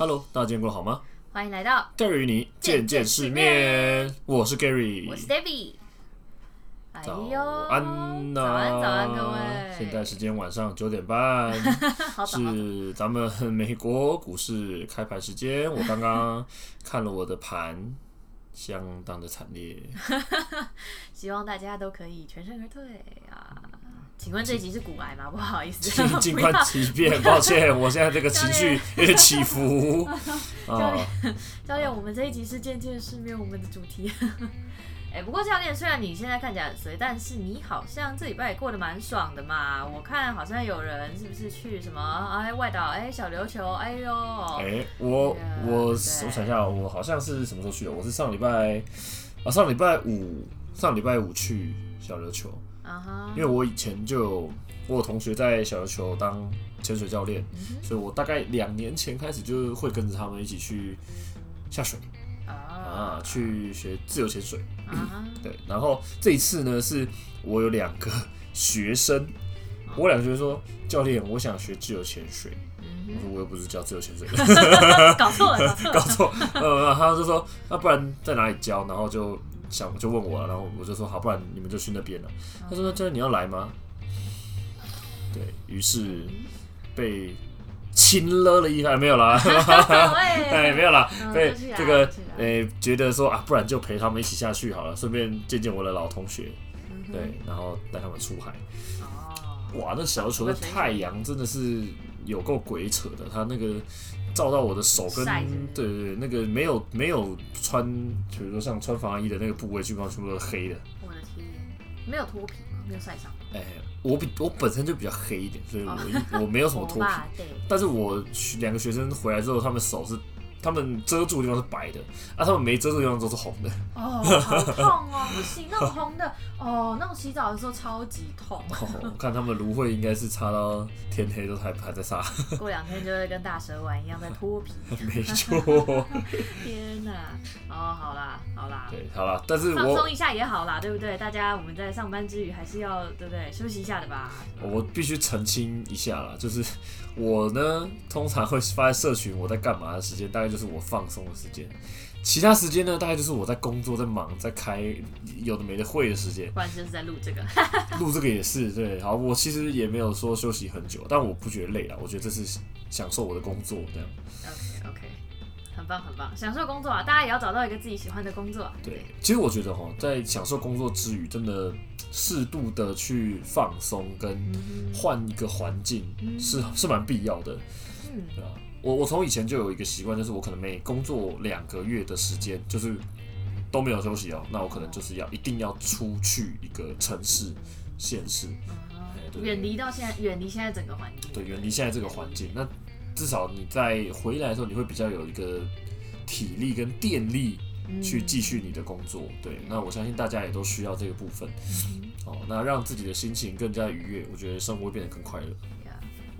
Hello，大家今天过得好吗？欢迎来到 Gary 与你见见世面。我是 Gary，我是 Debbie。早哎呦，安呐！早安，早安，各位。现在时间晚上九点半，是咱们美国股市开盘时间。我刚刚看了我的盘，相当的惨烈。希望大家都可以全身而退啊！请问这一集是骨癌吗？不好意思，请 尽快提便。抱歉，我现在这个情绪 有点起伏。教练，教练，我们这一集是见见世面，我们的主题。哎、欸，不过教练，虽然你现在看起来很衰，但是你好像这礼拜也过得蛮爽的嘛。我看好像有人是不是去什么哎外岛哎小琉球哎呦哎、欸、我我我想一下，我好像是什么时候去的？我是上礼拜啊上礼拜五上礼拜五去小琉球。因为我以前就有我有同学在小琉球当潜水教练，所以我大概两年前开始就会跟着他们一起去下水啊，去学自由潜水。对，然后这一次呢，是我有两个学生，我两个学生说，教练，我想学自由潜水。我说我又不是教自由潜水 的，搞错了，搞错。呃，他就说，那不然在哪里教？然后就。想就问我了，然后我就说好，不然你们就去那边了。他说：“那教练你要来吗？”对，于是被亲了了一下，没有啦，哎，没有啦，被这个诶觉得说啊，不然就陪他们一起下去好了，顺便见见我的老同学，对，然后带他们出海。哇，那小球的太阳真的是有够鬼扯的，他那个。照到我的手跟对对对，那个没有没有穿，比如说像穿防寒衣的那个部位，基本上全部都是黑的。我的天，没有脱皮吗？没有晒伤？哎、欸，我比我本身就比较黑一点，所以我一、哦、我没有什么 脱皮。但是我两个学生回来之后，他们手是。他们遮住的地方是白的，啊，他们没遮住的地方都是红的。哦，好痛哦，不行，那种红的，哦，那种洗澡的时候超级痛。哦，我看他们芦荟应该是擦到天黑都还还在擦。过两天就会跟大蛇丸一样在脱皮。没错。天哪！哦，好啦，好啦。对，好啦，但是我放松一下也好啦，对不对？大家我们在上班之余还是要对不对休息一下的吧？我必须澄清一下啦，就是我呢通常会发在社群我在干嘛的时间大概。就是我放松的时间，其他时间呢，大概就是我在工作、在忙、在开有的没的会的时间。不然就是在录这个，录这个也是对。好，我其实也没有说休息很久，但我不觉得累了，我觉得这是享受我的工作这样。OK OK，很棒很棒，享受工作啊！大家也要找到一个自己喜欢的工作啊。对，其实我觉得哈，在享受工作之余，真的适度的去放松跟换一个环境是是蛮必要的，嗯，对吧？我我从以前就有一个习惯，就是我可能每工作两个月的时间，就是都没有休息哦。那我可能就是要一定要出去一个城市、县市，远离到现在，远离现在整个环境。对，远离现在这个环境。那至少你在回来的时候，你会比较有一个体力跟电力去继续你的工作。对，那我相信大家也都需要这个部分。哦，那让自己的心情更加愉悦，我觉得生活会变得更快乐。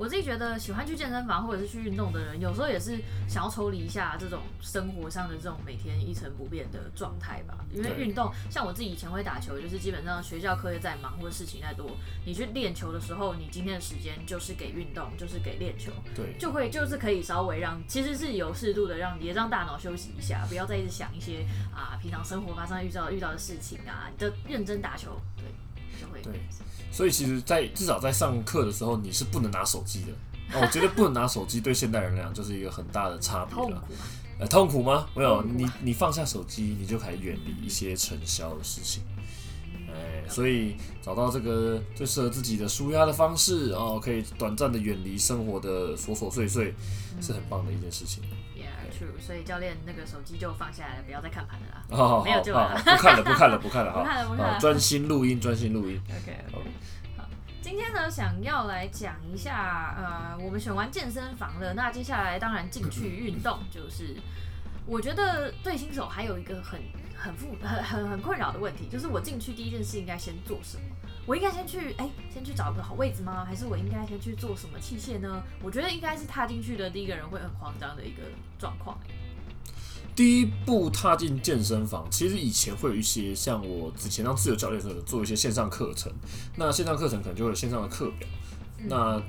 我自己觉得喜欢去健身房或者是去运动的人，有时候也是想要抽离一下这种生活上的这种每天一成不变的状态吧。因为运动，像我自己以前会打球，就是基本上学校课业再忙或者事情再多，你去练球的时候，你今天的时间就是给运动，就是给练球，对，就会就是可以稍微让，其实是有适度的让也让大脑休息一下，不要再一直想一些啊平常生活发生遇到遇到的事情啊，你就认真打球，对，对。所以其实，在至少在上课的时候，你是不能拿手机的。那 我觉得不能拿手机，对现代人来讲就是一个很大的差别了。呃，痛苦吗？没有，你你放下手机，你就可以远离一些尘嚣的事情。哎，所以找到这个最适合自己的舒压的方式哦，可以短暂的远离生活的琐琐碎碎，是很棒的一件事情。所以教练那个手机就放下来了，不要再看盘了啦。好好好，没有就了，不看了，不看了，不看了，好，专心录音，专心录音。OK OK。今天呢，想要来讲一下，呃，我们选完健身房了，那接下来当然进去运动，就是我觉得对新手还有一个很很复很很很困扰的问题，就是我进去第一件事应该先做什么？我应该先去哎、欸，先去找个好位置吗？还是我应该先去做什么器械呢？我觉得应该是踏进去的第一个人会很慌张的一个状况。第一步踏进健身房，其实以前会有一些像我之前当自由教练的时候做一些线上课程，那线上课程可能就会有线上的课表，嗯、那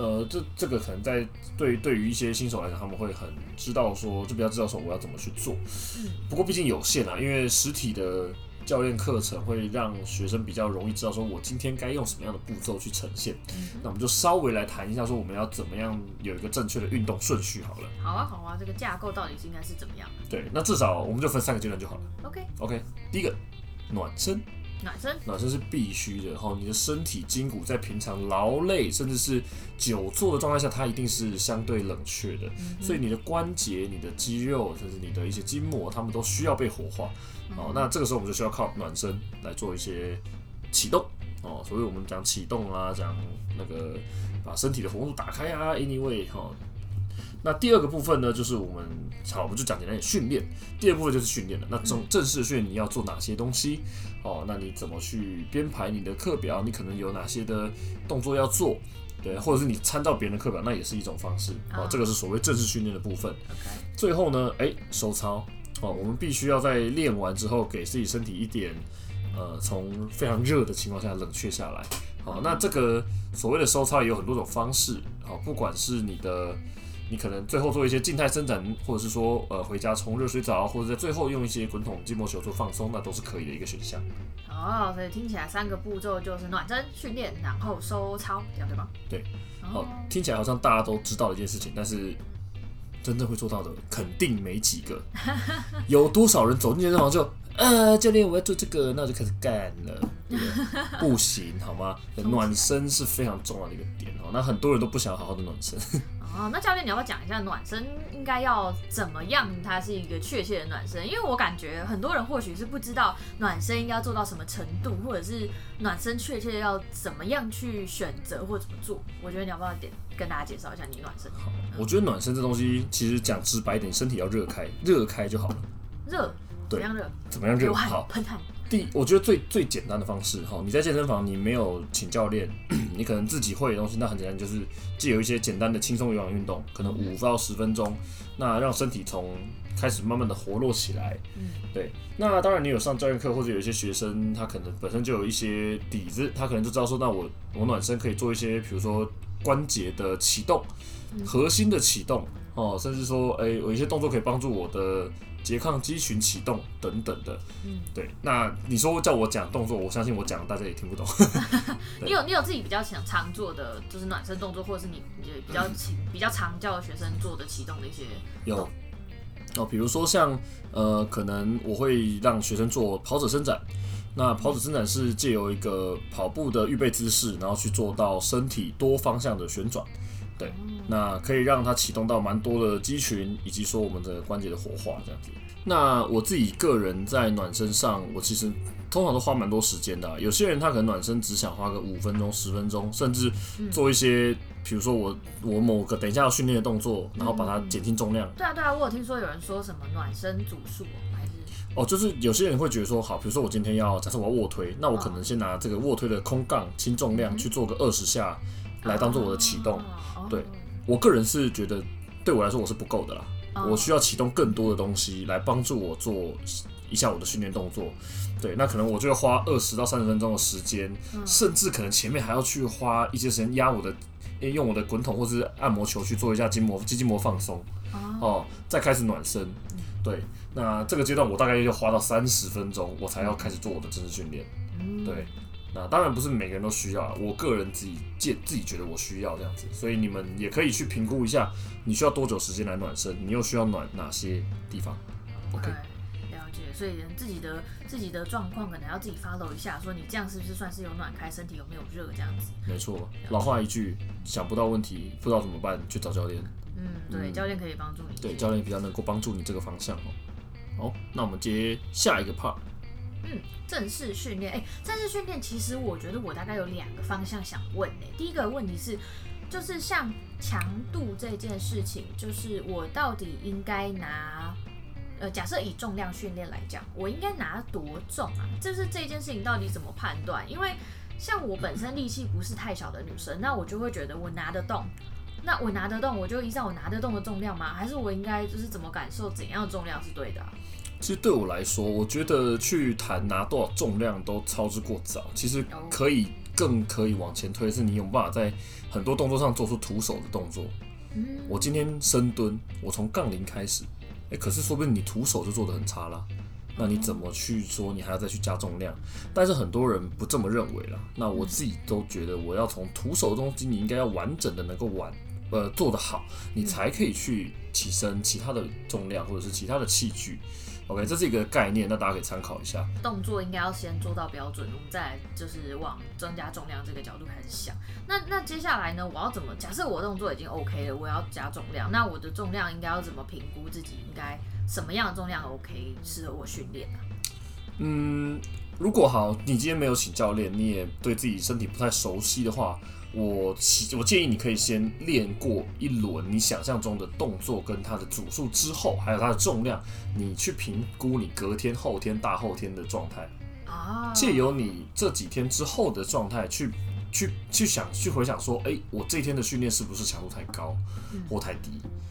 呃，这这个可能在对对于一些新手来讲，他们会很知道说，就比较知道说我要怎么去做。嗯，不过毕竟有限啊，因为实体的教练课程会让学生比较容易知道说我今天该用什么样的步骤去呈现。嗯，那我们就稍微来谈一下说我们要怎么样有一个正确的运动顺序好了。好啊，好啊，这个架构到底是应该是怎么样？对，那至少我们就分三个阶段就好了。OK OK，第一个暖身。暖身，暖身是必须的。然后你的身体筋骨在平常劳累甚至是久坐的状态下，它一定是相对冷却的。嗯、所以你的关节、你的肌肉，甚至你的一些筋膜，它们都需要被活化。哦、嗯，那这个时候我们就需要靠暖身来做一些启动。哦，所以我们讲启动啊，讲那个把身体的活动度打开啊，anyway 哈。那第二个部分呢，就是我们好，我们就讲简单点训练。第二部分就是训练了。那正正式训练你要做哪些东西？哦，那你怎么去编排你的课表？你可能有哪些的动作要做？对，或者是你参照别人的课表，那也是一种方式。哦，这个是所谓正式训练的部分。最后呢，哎，收操。哦，我们必须要在练完之后，给自己身体一点，呃，从非常热的情况下冷却下来。好，那这个所谓的收操也有很多种方式。好，不管是你的。你可能最后做一些静态伸展，或者是说，呃，回家冲热水澡，或者在最后用一些滚筒筋膜球做放松，那都是可以的一个选项。哦，所以听起来三个步骤就是暖身、训练，然后收操，这样对吗？对。哦，听起来好像大家都知道的一件事情，但是真正会做到的肯定没几个。有多少人走进健身房就，呃，教练我要做这个，那我就开始干了。不行，好吗？暖身是非常重要的一个点哦。那很多人都不想好好的暖身。哦，那教练，你要不要讲一下暖身应该要怎么样？它是一个确切的暖身，因为我感觉很多人或许是不知道暖身应该要做到什么程度，或者是暖身确切要怎么样去选择或怎么做。我觉得你要不要点跟大家介绍一下你暖身？好，我觉得暖身这东西其实讲直白一点，身体要热开，热开就好了。热？对，怎么样热？怎么样热？好，喷汗。第，我觉得最最简单的方式哈，你在健身房你没有请教练，你可能自己会的东西，那很简单，就是既有一些简单的轻松有氧运动，可能五到十分钟，那让身体从开始慢慢的活络起来。嗯，对。那当然你有上教练课，或者有一些学生他可能本身就有一些底子，他可能就知道说，那我我暖身可以做一些，比如说关节的启动、核心的启动哦，甚至说，哎、欸，有一些动作可以帮助我的。拮抗肌群启动等等的，嗯，对。那你说叫我讲动作，我相信我讲大家也听不懂。你有你有自己比较想常做的，就是暖身动作，或者是你比较比较常叫学生做的启动的一些有哦，比如说像呃，可能我会让学生做跑者伸展。那跑者伸展是借由一个跑步的预备姿势，然后去做到身体多方向的旋转。对，那可以让它启动到蛮多的肌群，以及说我们的关节的活化这样子。那我自己个人在暖身上，我其实通常都花蛮多时间的啊。有些人他可能暖身只想花个五分钟、十分钟，甚至做一些，比如说我我某个等一下要训练的动作，然后把它减轻重量。对啊对啊，我有听说有人说什么暖身组数还是哦，就是有些人会觉得说，好，比如说我今天要假设我要卧推，那我可能先拿这个卧推的空杠轻重量去做个二十下。来当做我的启动，对，我个人是觉得对我来说我是不够的啦，我需要启动更多的东西来帮助我做一下我的训练动作，对，那可能我就要花二十到三十分钟的时间，甚至可能前面还要去花一些时间压我的，用我的滚筒或是按摩球去做一下筋膜肌筋膜放松，哦，再开始暖身，对，那这个阶段我大概要花到三十分钟，我才要开始做我的正式训练，对。那当然不是每个人都需要，我个人自己见自己觉得我需要这样子，所以你们也可以去评估一下，你需要多久时间来暖身，你又需要暖哪些地方？OK，了解。所以人自己的自己的状况可能要自己 follow 一下，说你这样是不是算是有暖开，身体有没有热这样子？没错，老话一句，想不到问题，不知道怎么办，去找教练。嗯，对，教练可以帮助你。对，教练比较能够帮助你这个方向哦。好，那我们接下一个 part。嗯，正式训练，哎，正式训练其实我觉得我大概有两个方向想问呢。第一个问题是，就是像强度这件事情，就是我到底应该拿，呃，假设以重量训练来讲，我应该拿多重啊？就是这件事情到底怎么判断？因为像我本身力气不是太小的女生，那我就会觉得我拿得动，那我拿得动，我就依照我拿得动的重量吗？还是我应该就是怎么感受怎样的重量是对的？其实对我来说，我觉得去谈拿多少重量都操之过早。其实可以更可以往前推，是你有办法在很多动作上做出徒手的动作。嗯，我今天深蹲，我从杠铃开始，哎，可是说不定你徒手就做得很差啦。那你怎么去说你还要再去加重量？但是很多人不这么认为啦。那我自己都觉得，我要从徒手的东西，你应该要完整的能够完，呃，做得好，你才可以去提升其他的重量或者是其他的器具。OK，这是一个概念，那大家可以参考一下。动作应该要先做到标准，我们再来就是往增加重量这个角度开始想。那那接下来呢？我要怎么？假设我动作已经 OK 了，我要加重量，那我的重量应该要怎么评估自己应该什么样的重量 OK 适合我训练呢？嗯，如果好，你今天没有请教练，你也对自己身体不太熟悉的话。我我建议你可以先练过一轮你想象中的动作跟它的组数之后，还有它的重量，你去评估你隔天、后天、大后天的状态啊。借由你这几天之后的状态去去去想去回想说，哎，我这一天的训练是不是强度太高或太低？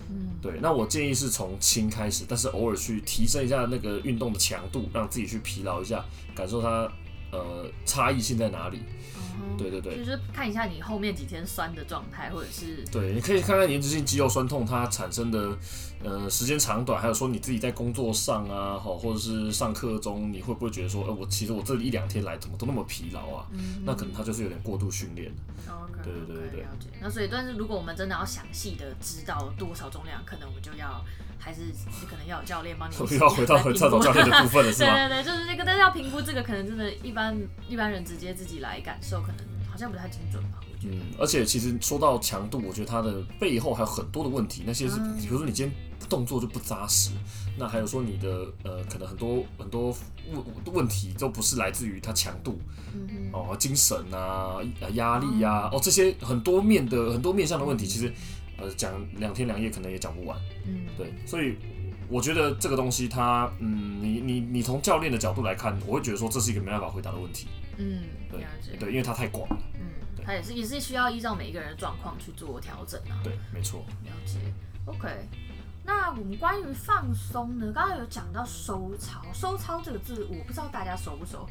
嗯，对。那我建议是从轻开始，但是偶尔去提升一下那个运动的强度，让自己去疲劳一下，感受它呃差异性在哪里。对对对，就是看一下你后面几天酸的状态，或者是对，你可以看看延迟性肌肉酸痛它产生的呃时间长短，还有说你自己在工作上啊，好，或者是上课中，你会不会觉得说，呃，我其实我这一两天来怎么都那么疲劳啊？嗯，那可能它就是有点过度训练。OK，对对对对，了解。那所以，但是如果我们真的要详细的知道多少重量，可能我们就要。还是可能要有教练帮你。又要回到找教练的部分了，是吗？对对对，就是这个，但是要评估这个，可能真的，一般一般人直接自己来感受，可能好像不太精准吧。嗯，而且其实说到强度，我觉得它的背后还有很多的问题。那些是，比如说你今天动作就不扎实，那还有说你的呃，可能很多很多问问题都不是来自于它强度，哦，精神啊，压力呀，哦，这些很多面的很多面向的问题，其实。呃，讲两天两夜可能也讲不完，嗯，对，所以我觉得这个东西它，嗯，你你你从教练的角度来看，我会觉得说这是一个没办法回答的问题，嗯，对，对，因为它太广了，嗯，对，它也是也是需要依照每一个人的状况去做调整啊，对，没错，了解，OK，那我们关于放松呢，刚刚有讲到收操，收操这个字我不知道大家熟不熟，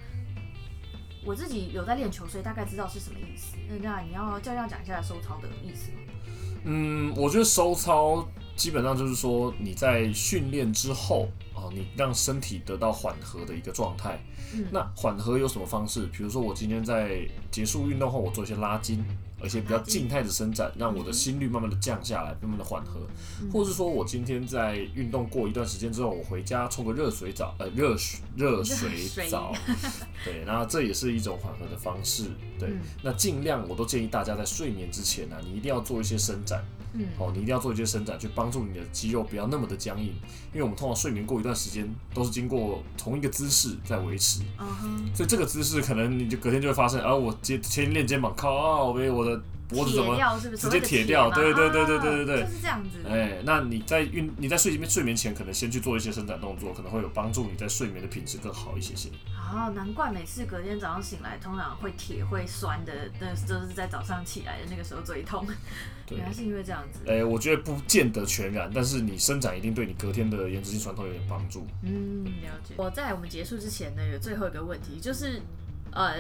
我自己有在练球，所以大概知道是什么意思，那那你要教练讲一下收操的意思吗？嗯，我觉得收操基本上就是说你在训练之后啊，你让身体得到缓和的一个状态。嗯，那缓和有什么方式？比如说我今天在结束运动后，我做一些拉筋，而且比较静态的伸展，让我的心率慢慢的降下来，慢慢的缓和。或是说我今天在运动过一段时间之后，我回家冲个热水澡，呃，热水热水澡，对，那这也是一种缓和的方式。对，那尽量我都建议大家在睡眠之前呢，你一定要做一些伸展。嗯，哦，你一定要做一些伸展，去帮助你的肌肉不要那么的僵硬，因为我们通常睡眠过一段时间都是经过同一个姿势在维持，嗯哼，所以这个姿势可能你就隔天就会发生，啊，我肩前练肩膀靠啊，我我的。脖子怎么直接铁掉？对对对对对对对，就是这样子。哎，那你在运你在睡眠睡眠前，可能先去做一些伸展动作，可能会有帮助你在睡眠的品质更好一些些。哦，难怪每次隔天早上醒来，通常会铁会酸的，那就是在早上起来的那个时候最痛。原来是因为这样子。哎，我觉得不见得全然，但是你伸展一定对你隔天的延迟性酸痛有点帮助。嗯，了解。我在我们结束之前呢，有最后一个问题，就是呃，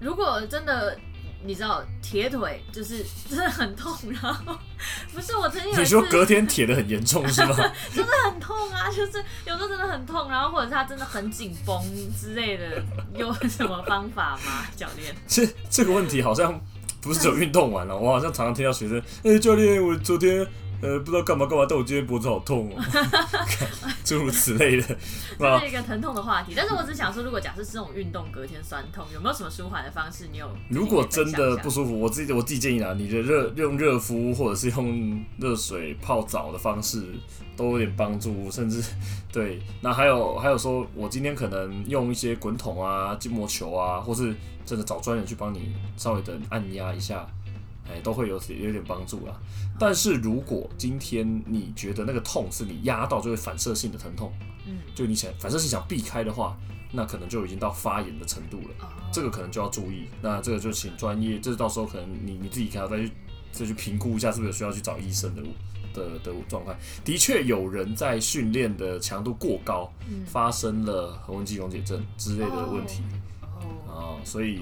如果真的。你知道铁腿就是真的很痛，然后不是我曾经有一次你说隔天铁的很严重是吗？真的很痛啊，就是有时候真的很痛，然后或者是它真的很紧绷之类的，有什么方法吗？教练？这这个问题好像不是只有运动完了，我好像常常听到学生，哎、欸，教练，我昨天。呃，不知道干嘛干嘛，但我今天脖子好痛哦，诸如此类的，这是一个疼痛的话题。但是我只想说，如果假设是这种运动隔天酸痛，有没有什么舒缓的方式？你有？如果真的不舒服，我自己我自己建议啊，你的热用热敷或者是用热水泡澡的方式都有点帮助，甚至 对。那还有还有说，我今天可能用一些滚筒啊、筋膜球啊，或是真的找专人去帮你稍微的按压一下。哎，都会有有点帮助啦。但是如果今天你觉得那个痛是你压到就会反射性的疼痛，嗯，就你想反射性想避开的话，那可能就已经到发炎的程度了。这个可能就要注意。那这个就请专业，这到时候可能你你自己还要再去再去评估一下，是不是有需要去找医生的的的状况。的确有人在训练的强度过高，发生了横纹肌溶解症之类的问题。哦，所以。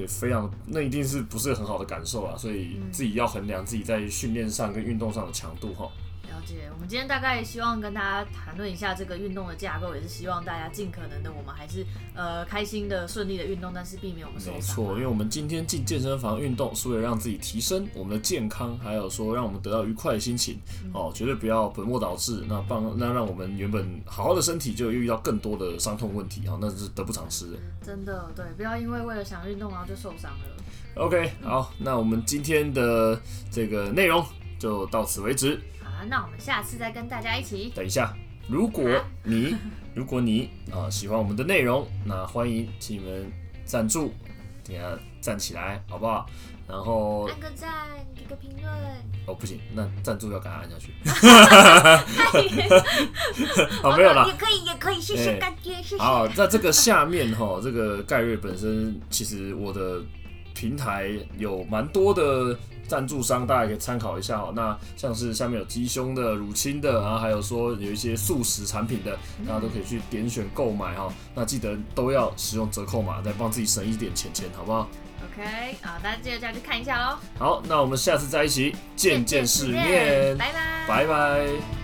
对，非常那一定是不是很好的感受啊，所以自己要衡量自己在训练上跟运动上的强度哈。我们今天大概希望跟大家谈论一下这个运动的架构，也是希望大家尽可能的，我们还是呃开心的、顺利的运动，但是避免我们受伤。没错，因为我们今天进健身房运动，是为了让自己提升我们的健康，还有说让我们得到愉快的心情。嗯、哦，绝对不要本末倒置，那帮那让我们原本好好的身体就又遇到更多的伤痛问题啊、哦，那是得不偿失的。真的，对，不要因为为了想运动然后就受伤了。OK，好，那我们今天的这个内容就到此为止。那我们下次再跟大家一起。等一下，如果你 如果你啊喜欢我们的内容，那欢迎请你们赞助，等下站起来好不好？然后按个赞，给个评论。哦，不行，那赞助要赶快按下去。好，没有了。也可以，也可以，谢谢干爹，谢谢。好，在这个下面哈，这个盖瑞本身其实我的平台有蛮多的。赞助商大家可以参考一下哦。那像是下面有鸡胸的、乳清的，然后还有说有一些素食产品的，大家都可以去点选购买哈。那记得都要使用折扣码，再帮自己省一点钱钱，好不好？OK，好，大家记得再去看一下喽。好，那我们下次再一起见见世面，拜拜，拜拜。